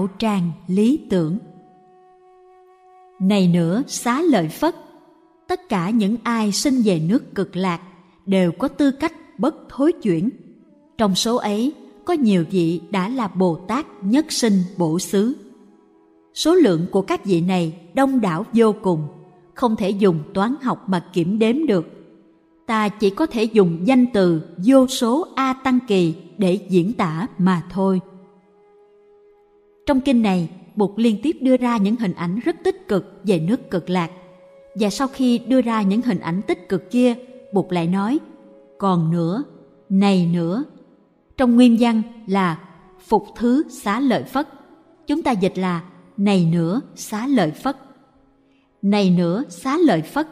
đạo tràng lý tưởng. Này nữa, xá lợi phất, tất cả những ai sinh về nước cực lạc đều có tư cách bất thối chuyển. Trong số ấy, có nhiều vị đã là bồ tát nhất sinh bổ xứ. Số lượng của các vị này đông đảo vô cùng, không thể dùng toán học mà kiểm đếm được. Ta chỉ có thể dùng danh từ vô số a tăng kỳ để diễn tả mà thôi trong kinh này Bụt liên tiếp đưa ra những hình ảnh rất tích cực về nước cực lạc. Và sau khi đưa ra những hình ảnh tích cực kia, Bụt lại nói, còn nữa, này nữa. Trong nguyên văn là phục thứ xá lợi phất. Chúng ta dịch là này nữa xá lợi phất. Này nữa xá lợi phất,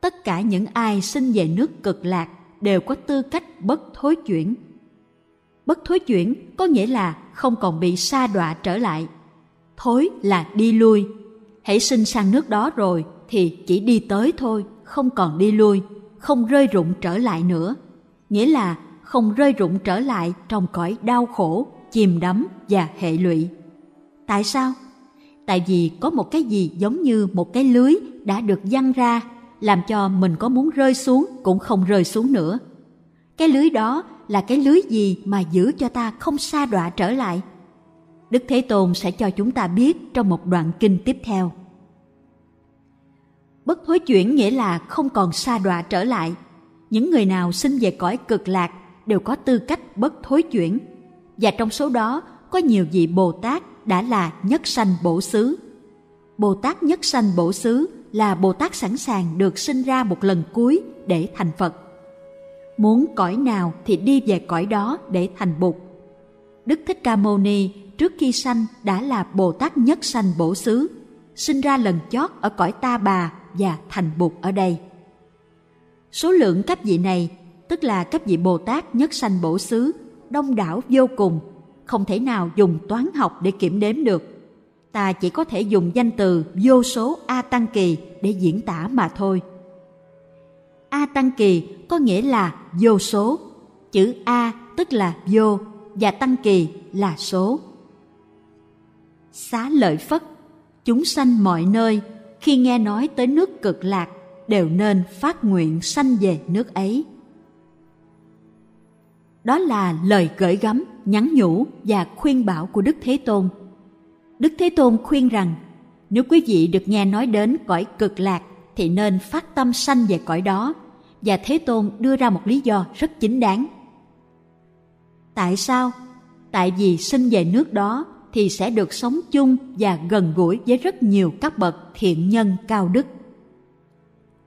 tất cả những ai sinh về nước cực lạc đều có tư cách bất thối chuyển. Bất thối chuyển có nghĩa là không còn bị sa đọa trở lại. Thối là đi lui. Hãy sinh sang nước đó rồi thì chỉ đi tới thôi, không còn đi lui, không rơi rụng trở lại nữa. Nghĩa là không rơi rụng trở lại trong cõi đau khổ, chìm đắm và hệ lụy. Tại sao? Tại vì có một cái gì giống như một cái lưới đã được văng ra, làm cho mình có muốn rơi xuống cũng không rơi xuống nữa. Cái lưới đó là cái lưới gì mà giữ cho ta không xa đọa trở lại Đức Thế Tôn sẽ cho chúng ta biết trong một đoạn kinh tiếp theo. Bất thối chuyển nghĩa là không còn xa đọa trở lại. Những người nào sinh về cõi cực lạc đều có tư cách bất thối chuyển. Và trong số đó, có nhiều vị Bồ Tát đã là nhất sanh bổ xứ. Bồ Tát nhất sanh bổ xứ là Bồ Tát sẵn sàng được sinh ra một lần cuối để thành Phật. Muốn cõi nào thì đi về cõi đó để thành Bụt. Đức Thích Ca Mâu Ni trước khi sanh đã là Bồ Tát nhất sanh bổ xứ, sinh ra lần chót ở cõi ta bà và thành bụt ở đây. Số lượng các vị này, tức là các vị Bồ Tát nhất sanh bổ xứ, đông đảo vô cùng, không thể nào dùng toán học để kiểm đếm được. Ta chỉ có thể dùng danh từ vô số A Tăng Kỳ để diễn tả mà thôi. A Tăng Kỳ có nghĩa là vô số, chữ A tức là vô và Tăng Kỳ là số. Xá lợi phất. Chúng sanh mọi nơi khi nghe nói tới nước cực lạc đều nên phát nguyện sanh về nước ấy. Đó là lời gửi gắm nhắn nhủ và khuyên bảo của đức thế tôn. Đức thế tôn khuyên rằng nếu quý vị được nghe nói đến cõi cực lạc thì nên phát tâm sanh về cõi đó và thế tôn đưa ra một lý do rất chính đáng tại sao tại vì sinh về nước đó thì sẽ được sống chung và gần gũi với rất nhiều các bậc thiện nhân cao đức.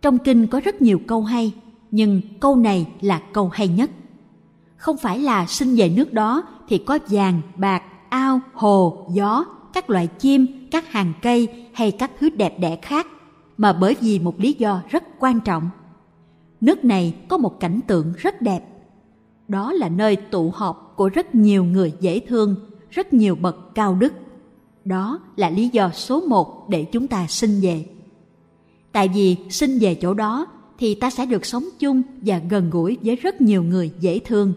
Trong kinh có rất nhiều câu hay, nhưng câu này là câu hay nhất. Không phải là sinh về nước đó thì có vàng, bạc, ao, hồ, gió, các loại chim, các hàng cây hay các thứ đẹp đẽ khác, mà bởi vì một lý do rất quan trọng. Nước này có một cảnh tượng rất đẹp. Đó là nơi tụ họp của rất nhiều người dễ thương rất nhiều bậc cao đức. Đó là lý do số một để chúng ta sinh về. Tại vì sinh về chỗ đó thì ta sẽ được sống chung và gần gũi với rất nhiều người dễ thương.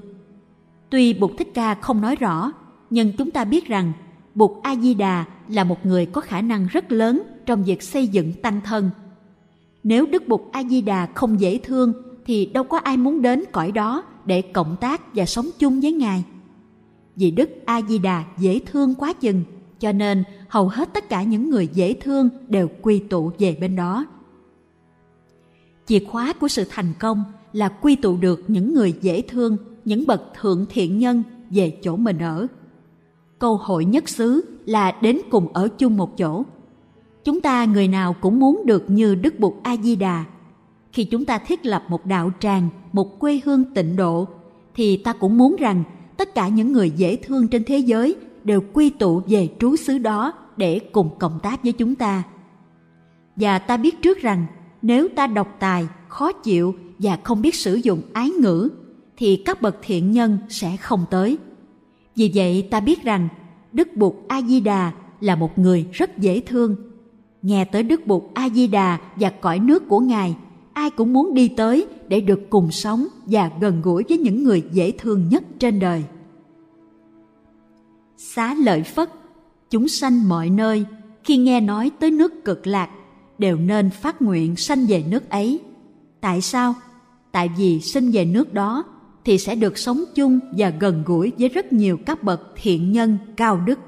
Tuy Bụt Thích Ca không nói rõ, nhưng chúng ta biết rằng Bụt A Di Đà là một người có khả năng rất lớn trong việc xây dựng tăng thân. Nếu Đức Bụt A Di Đà không dễ thương thì đâu có ai muốn đến cõi đó để cộng tác và sống chung với Ngài vì Đức A Di Đà dễ thương quá chừng, cho nên hầu hết tất cả những người dễ thương đều quy tụ về bên đó. Chìa khóa của sự thành công là quy tụ được những người dễ thương, những bậc thượng thiện nhân về chỗ mình ở. Câu hội nhất xứ là đến cùng ở chung một chỗ. Chúng ta người nào cũng muốn được như Đức Bụt A Di Đà. Khi chúng ta thiết lập một đạo tràng, một quê hương tịnh độ thì ta cũng muốn rằng tất cả những người dễ thương trên thế giới đều quy tụ về trú xứ đó để cùng cộng tác với chúng ta. Và ta biết trước rằng nếu ta độc tài, khó chịu và không biết sử dụng ái ngữ thì các bậc thiện nhân sẽ không tới. Vì vậy ta biết rằng Đức Bụt A Di Đà là một người rất dễ thương. Nghe tới Đức Bụt A Di Đà và cõi nước của Ngài, ai cũng muốn đi tới để được cùng sống và gần gũi với những người dễ thương nhất trên đời xá lợi phất chúng sanh mọi nơi khi nghe nói tới nước cực lạc đều nên phát nguyện sanh về nước ấy. Tại sao? Tại vì sinh về nước đó thì sẽ được sống chung và gần gũi với rất nhiều các bậc thiện nhân cao đức.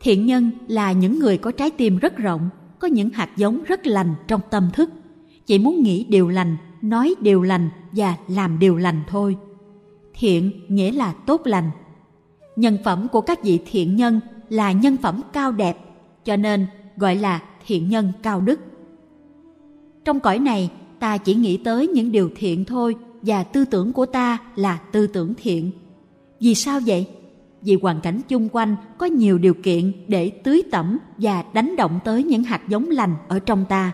Thiện nhân là những người có trái tim rất rộng, có những hạt giống rất lành trong tâm thức, chỉ muốn nghĩ điều lành, nói điều lành và làm điều lành thôi. Thiện nghĩa là tốt lành. Nhân phẩm của các vị thiện nhân là nhân phẩm cao đẹp, cho nên gọi là thiện nhân cao đức. Trong cõi này, ta chỉ nghĩ tới những điều thiện thôi và tư tưởng của ta là tư tưởng thiện. Vì sao vậy? Vì hoàn cảnh chung quanh có nhiều điều kiện để tưới tẩm và đánh động tới những hạt giống lành ở trong ta.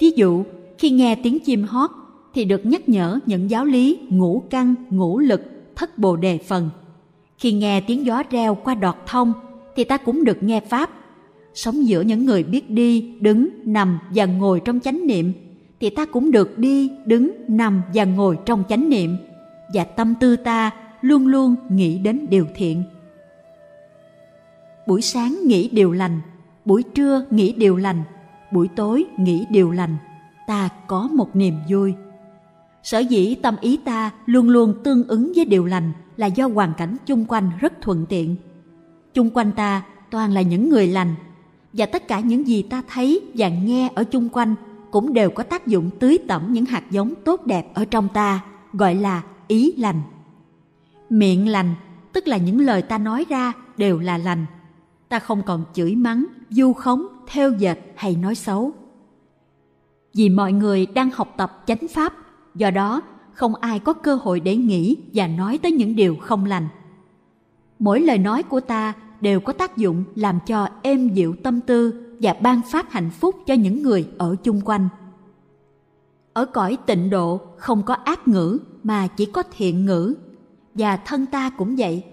Ví dụ, khi nghe tiếng chim hót thì được nhắc nhở những giáo lý ngũ căn, ngũ lực, thất bồ đề phần. Khi nghe tiếng gió reo qua đọt thông thì ta cũng được nghe pháp. Sống giữa những người biết đi, đứng, nằm và ngồi trong chánh niệm thì ta cũng được đi, đứng, nằm và ngồi trong chánh niệm và tâm tư ta luôn luôn nghĩ đến điều thiện. Buổi sáng nghĩ điều lành, buổi trưa nghĩ điều lành, buổi tối nghĩ điều lành, ta có một niềm vui. Sở dĩ tâm ý ta luôn luôn tương ứng với điều lành là do hoàn cảnh chung quanh rất thuận tiện. Chung quanh ta toàn là những người lành và tất cả những gì ta thấy và nghe ở chung quanh cũng đều có tác dụng tưới tẩm những hạt giống tốt đẹp ở trong ta, gọi là ý lành. Miệng lành, tức là những lời ta nói ra đều là lành. Ta không còn chửi mắng, du khống, theo dệt hay nói xấu. Vì mọi người đang học tập chánh pháp, do đó không ai có cơ hội để nghĩ và nói tới những điều không lành. Mỗi lời nói của ta đều có tác dụng làm cho êm dịu tâm tư và ban phát hạnh phúc cho những người ở chung quanh. Ở cõi tịnh độ không có ác ngữ mà chỉ có thiện ngữ và thân ta cũng vậy.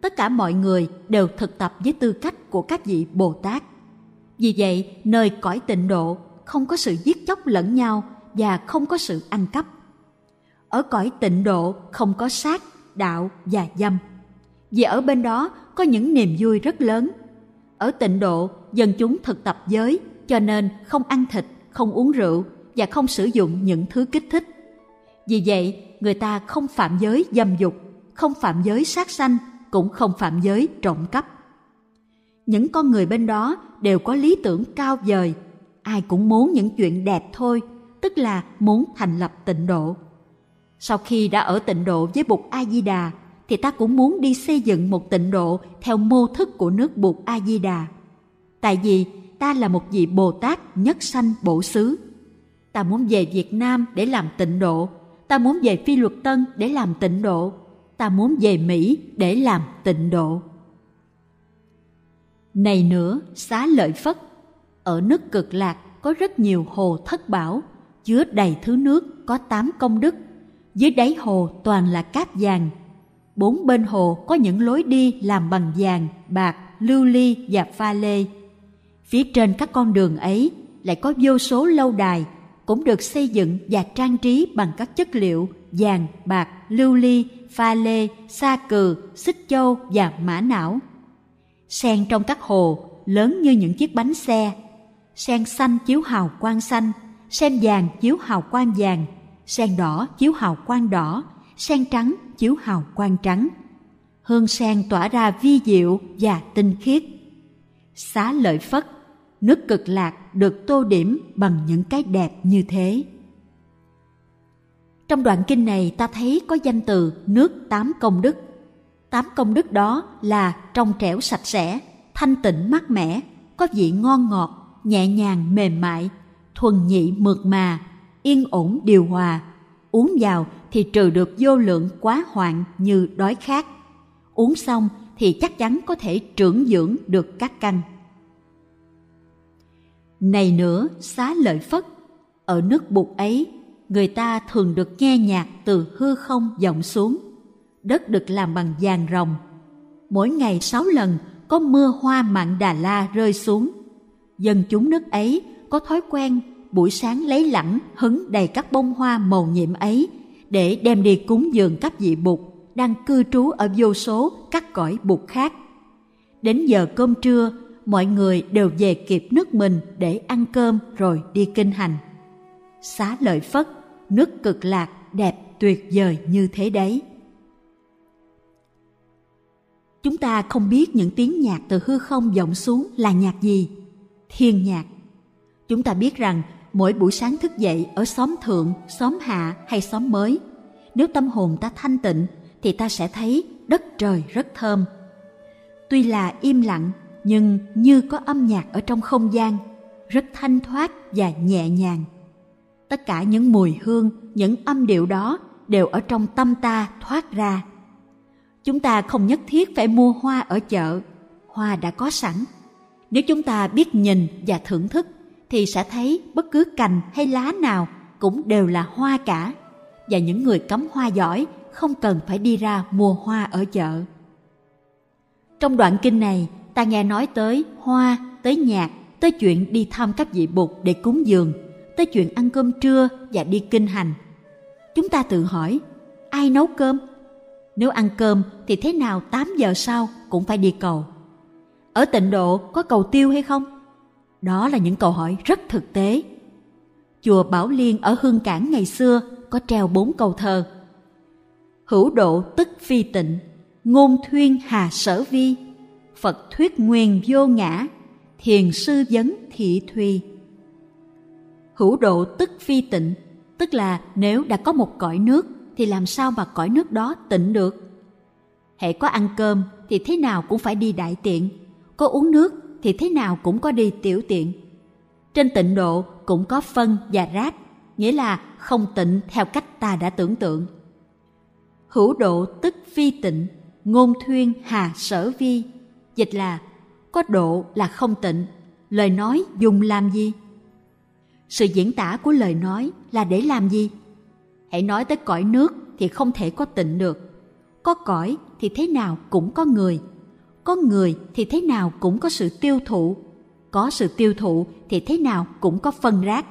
Tất cả mọi người đều thực tập với tư cách của các vị Bồ Tát. Vì vậy, nơi cõi tịnh độ không có sự giết chóc lẫn nhau và không có sự ăn cắp. Ở cõi tịnh độ không có sát, đạo và dâm. Vì ở bên đó có những niềm vui rất lớn. Ở tịnh độ, dân chúng thực tập giới, cho nên không ăn thịt, không uống rượu và không sử dụng những thứ kích thích. Vì vậy, người ta không phạm giới dâm dục, không phạm giới sát sanh, cũng không phạm giới trộm cắp. Những con người bên đó đều có lý tưởng cao vời, ai cũng muốn những chuyện đẹp thôi, tức là muốn thành lập tịnh độ. Sau khi đã ở tịnh độ với Bụt A Di Đà, thì ta cũng muốn đi xây dựng một tịnh độ theo mô thức của nước Bụt A Di Đà. Tại vì ta là một vị Bồ Tát nhất sanh bổ xứ. Ta muốn về Việt Nam để làm tịnh độ, ta muốn về Phi Luật Tân để làm tịnh độ, ta muốn về Mỹ để làm tịnh độ. Này nữa, xá lợi Phất, ở nước cực lạc có rất nhiều hồ thất bảo, chứa đầy thứ nước có tám công đức. Dưới đáy hồ toàn là cát vàng. Bốn bên hồ có những lối đi làm bằng vàng, bạc, lưu ly và pha lê. Phía trên các con đường ấy lại có vô số lâu đài cũng được xây dựng và trang trí bằng các chất liệu vàng, bạc, lưu ly, pha lê, sa cừ, xích châu và mã não. Sen trong các hồ lớn như những chiếc bánh xe. Sen xanh chiếu hào quang xanh, sen vàng chiếu hào quang vàng, sen đỏ chiếu hào quang đỏ, sen trắng chiếu hào quang trắng. Hương sen tỏa ra vi diệu và tinh khiết. Xá lợi Phất, nước cực lạc được tô điểm bằng những cái đẹp như thế. Trong đoạn kinh này ta thấy có danh từ nước tám công đức. Tám công đức đó là trong trẻo sạch sẽ, thanh tịnh mát mẻ, có vị ngon ngọt, nhẹ nhàng mềm mại, thuần nhị mượt mà, yên ổn điều hòa. Uống vào thì trừ được vô lượng quá hoạn như đói khát. Uống xong thì chắc chắn có thể trưởng dưỡng được các căn. Này nữa, xá lợi Phất, ở nước bụt ấy người ta thường được nghe nhạc từ hư không vọng xuống. Đất được làm bằng vàng rồng. Mỗi ngày sáu lần có mưa hoa mạn Đà La rơi xuống. Dân chúng nước ấy có thói quen buổi sáng lấy lẳng hứng đầy các bông hoa màu nhiệm ấy để đem đi cúng dường các vị bụt đang cư trú ở vô số các cõi bụt khác. Đến giờ cơm trưa, mọi người đều về kịp nước mình để ăn cơm rồi đi kinh hành. Xá lợi Phất, nước cực lạc đẹp tuyệt vời như thế đấy. Chúng ta không biết những tiếng nhạc từ hư không vọng xuống là nhạc gì. Thiên nhạc. Chúng ta biết rằng mỗi buổi sáng thức dậy ở xóm thượng, xóm hạ hay xóm mới, nếu tâm hồn ta thanh tịnh thì ta sẽ thấy đất trời rất thơm. Tuy là im lặng nhưng như có âm nhạc ở trong không gian, rất thanh thoát và nhẹ nhàng. Tất cả những mùi hương, những âm điệu đó đều ở trong tâm ta thoát ra. Chúng ta không nhất thiết phải mua hoa ở chợ, hoa đã có sẵn. Nếu chúng ta biết nhìn và thưởng thức thì sẽ thấy bất cứ cành hay lá nào cũng đều là hoa cả. Và những người cắm hoa giỏi không cần phải đi ra mua hoa ở chợ. Trong đoạn kinh này, ta nghe nói tới hoa, tới nhạc, tới chuyện đi thăm các vị bụt để cúng dường, tới chuyện ăn cơm trưa và đi kinh hành. Chúng ta tự hỏi, ai nấu cơm? Nếu ăn cơm thì thế nào 8 giờ sau cũng phải đi cầu. Ở tịnh độ có cầu tiêu hay không? Đó là những câu hỏi rất thực tế. Chùa Bảo Liên ở Hương Cảng ngày xưa có treo bốn câu thơ. Hữu độ tức phi tịnh, ngôn thuyên hà sở vi, Phật thuyết nguyên vô ngã, thiền sư vấn thị thùy Hữu độ tức phi tịnh, tức là nếu đã có một cõi nước thì làm sao mà cõi nước đó tịnh được? Hệ có ăn cơm thì thế nào cũng phải đi đại tiện, có uống nước thì thế nào cũng có đi tiểu tiện. Trên tịnh độ cũng có phân và rác, nghĩa là không tịnh theo cách ta đã tưởng tượng. Hữu độ tức phi tịnh, ngôn thuyên hà sở vi, dịch là có độ là không tịnh, lời nói dùng làm gì? Sự diễn tả của lời nói là để làm gì? Hãy nói tới cõi nước thì không thể có tịnh được. Có cõi thì thế nào cũng có người. Có người thì thế nào cũng có sự tiêu thụ. Có sự tiêu thụ thì thế nào cũng có phân rác.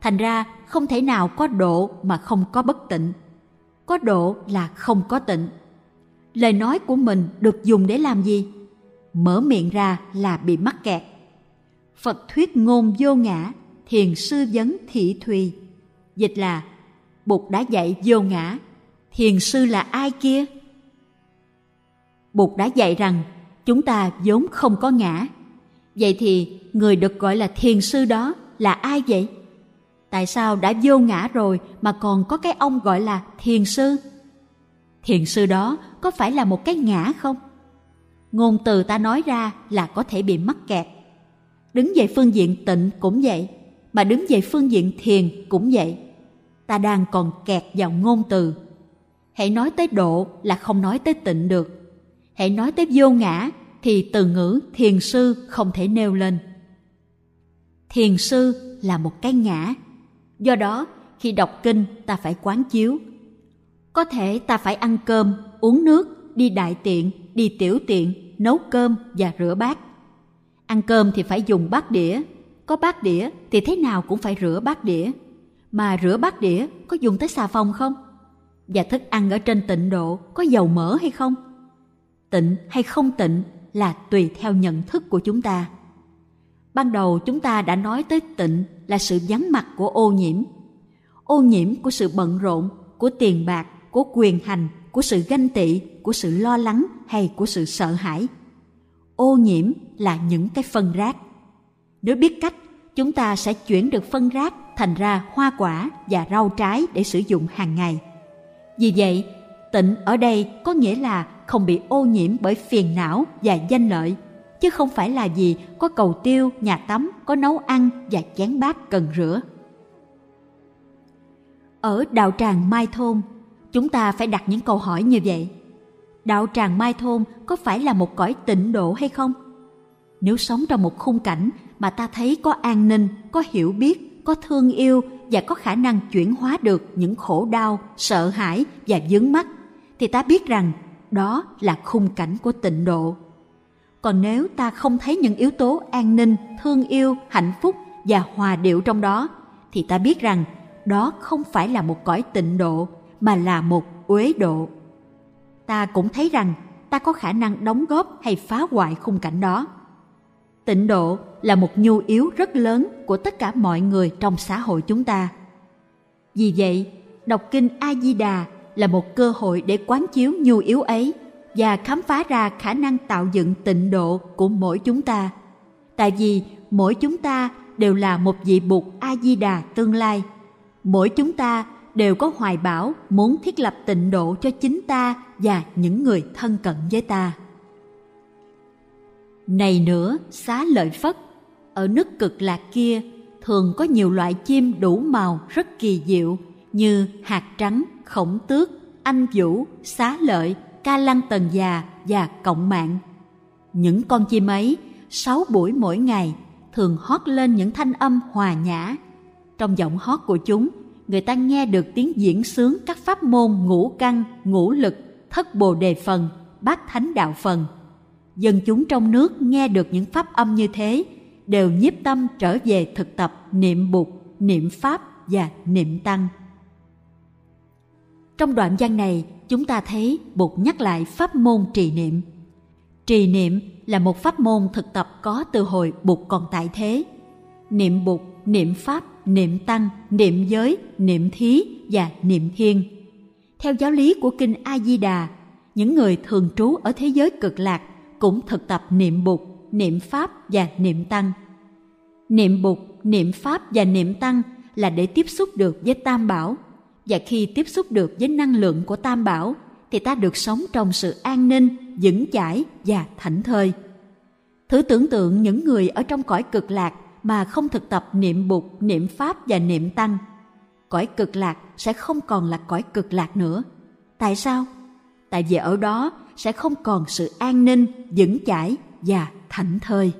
Thành ra không thể nào có độ mà không có bất tịnh. Có độ là không có tịnh. Lời nói của mình được dùng để làm gì? Mở miệng ra là bị mắc kẹt. Phật thuyết ngôn vô ngã, thiền sư vấn thị thùy. Dịch là Bụt đã dạy vô ngã, thiền sư là ai kia? Bụt đã dạy rằng chúng ta vốn không có ngã. Vậy thì người được gọi là thiền sư đó là ai vậy? Tại sao đã vô ngã rồi mà còn có cái ông gọi là thiền sư? Thiền sư đó có phải là một cái ngã không? Ngôn từ ta nói ra là có thể bị mắc kẹt. Đứng về phương diện tịnh cũng vậy, mà đứng về phương diện thiền cũng vậy. Ta đang còn kẹt vào ngôn từ. Hãy nói tới độ là không nói tới tịnh được. Hãy nói tới vô ngã thì từ ngữ thiền sư không thể nêu lên. Thiền sư là một cái ngã. Do đó, khi đọc kinh, ta phải quán chiếu. Có thể ta phải ăn cơm, uống nước, đi đại tiện, đi tiểu tiện, nấu cơm và rửa bát. Ăn cơm thì phải dùng bát đĩa có bát đĩa thì thế nào cũng phải rửa bát đĩa mà rửa bát đĩa có dùng tới xà phòng không? Và thức ăn ở trên tịnh độ có dầu mỡ hay không? Tịnh hay không tịnh là tùy theo nhận thức của chúng ta. Ban đầu chúng ta đã nói tới tịnh là sự vắng mặt của ô nhiễm. Ô nhiễm của sự bận rộn, của tiền bạc, của quyền hành, của sự ganh tị, của sự lo lắng hay của sự sợ hãi. Ô nhiễm là những cái phân rác. Nếu biết cách, chúng ta sẽ chuyển được phân rác thành ra hoa quả và rau trái để sử dụng hàng ngày. Vì vậy, tịnh ở đây có nghĩa là không bị ô nhiễm bởi phiền não và danh lợi, chứ không phải là gì có cầu tiêu, nhà tắm, có nấu ăn và chén bát cần rửa. Ở đạo tràng Mai Thôn, chúng ta phải đặt những câu hỏi như vậy. Đạo tràng Mai Thôn có phải là một cõi tịnh độ hay không? Nếu sống trong một khung cảnh mà ta thấy có an ninh, có hiểu biết, có thương yêu và có khả năng chuyển hóa được những khổ đau, sợ hãi và vướng mắt, thì ta biết rằng đó là khung cảnh của tịnh độ. Còn nếu ta không thấy những yếu tố an ninh, thương yêu, hạnh phúc và hòa điệu trong đó, thì ta biết rằng đó không phải là một cõi tịnh độ mà là một uế độ. Ta cũng thấy rằng ta có khả năng đóng góp hay phá hoại khung cảnh đó tịnh độ là một nhu yếu rất lớn của tất cả mọi người trong xã hội chúng ta. Vì vậy, đọc kinh a di đà là một cơ hội để quán chiếu nhu yếu ấy và khám phá ra khả năng tạo dựng tịnh độ của mỗi chúng ta. Tại vì mỗi chúng ta đều là một vị bụt a di đà tương lai. Mỗi chúng ta đều có hoài bão muốn thiết lập tịnh độ cho chính ta và những người thân cận với ta. Này nữa, xá lợi phất ở nước cực lạc kia, thường có nhiều loại chim đủ màu rất kỳ diệu, như hạt trắng, khổng tước, anh vũ, xá lợi, ca lăng tần già và cộng mạng. Những con chim ấy, sáu buổi mỗi ngày, thường hót lên những thanh âm hòa nhã. Trong giọng hót của chúng, người ta nghe được tiếng diễn sướng các pháp môn ngũ căn ngũ lực, thất bồ đề phần, bát thánh đạo phần. Dân chúng trong nước nghe được những pháp âm như thế đều nhiếp tâm trở về thực tập niệm bụt, niệm pháp và niệm tăng. Trong đoạn văn này, chúng ta thấy bụt nhắc lại pháp môn trì niệm. Trì niệm là một pháp môn thực tập có từ hồi bụt còn tại thế. Niệm bụt, niệm pháp, niệm tăng, niệm giới, niệm thí và niệm thiên. Theo giáo lý của kinh a di đà, những người thường trú ở thế giới cực lạc cũng thực tập niệm bụt niệm pháp và niệm tăng. Niệm bụt niệm pháp và niệm tăng là để tiếp xúc được với tam bảo. Và khi tiếp xúc được với năng lượng của tam bảo, thì ta được sống trong sự an ninh, vững chãi và thảnh thơi. Thử tưởng tượng những người ở trong cõi cực lạc mà không thực tập niệm bụt niệm pháp và niệm tăng. Cõi cực lạc sẽ không còn là cõi cực lạc nữa. Tại sao? Tại vì ở đó sẽ không còn sự an ninh, vững chãi và thảnh thơi.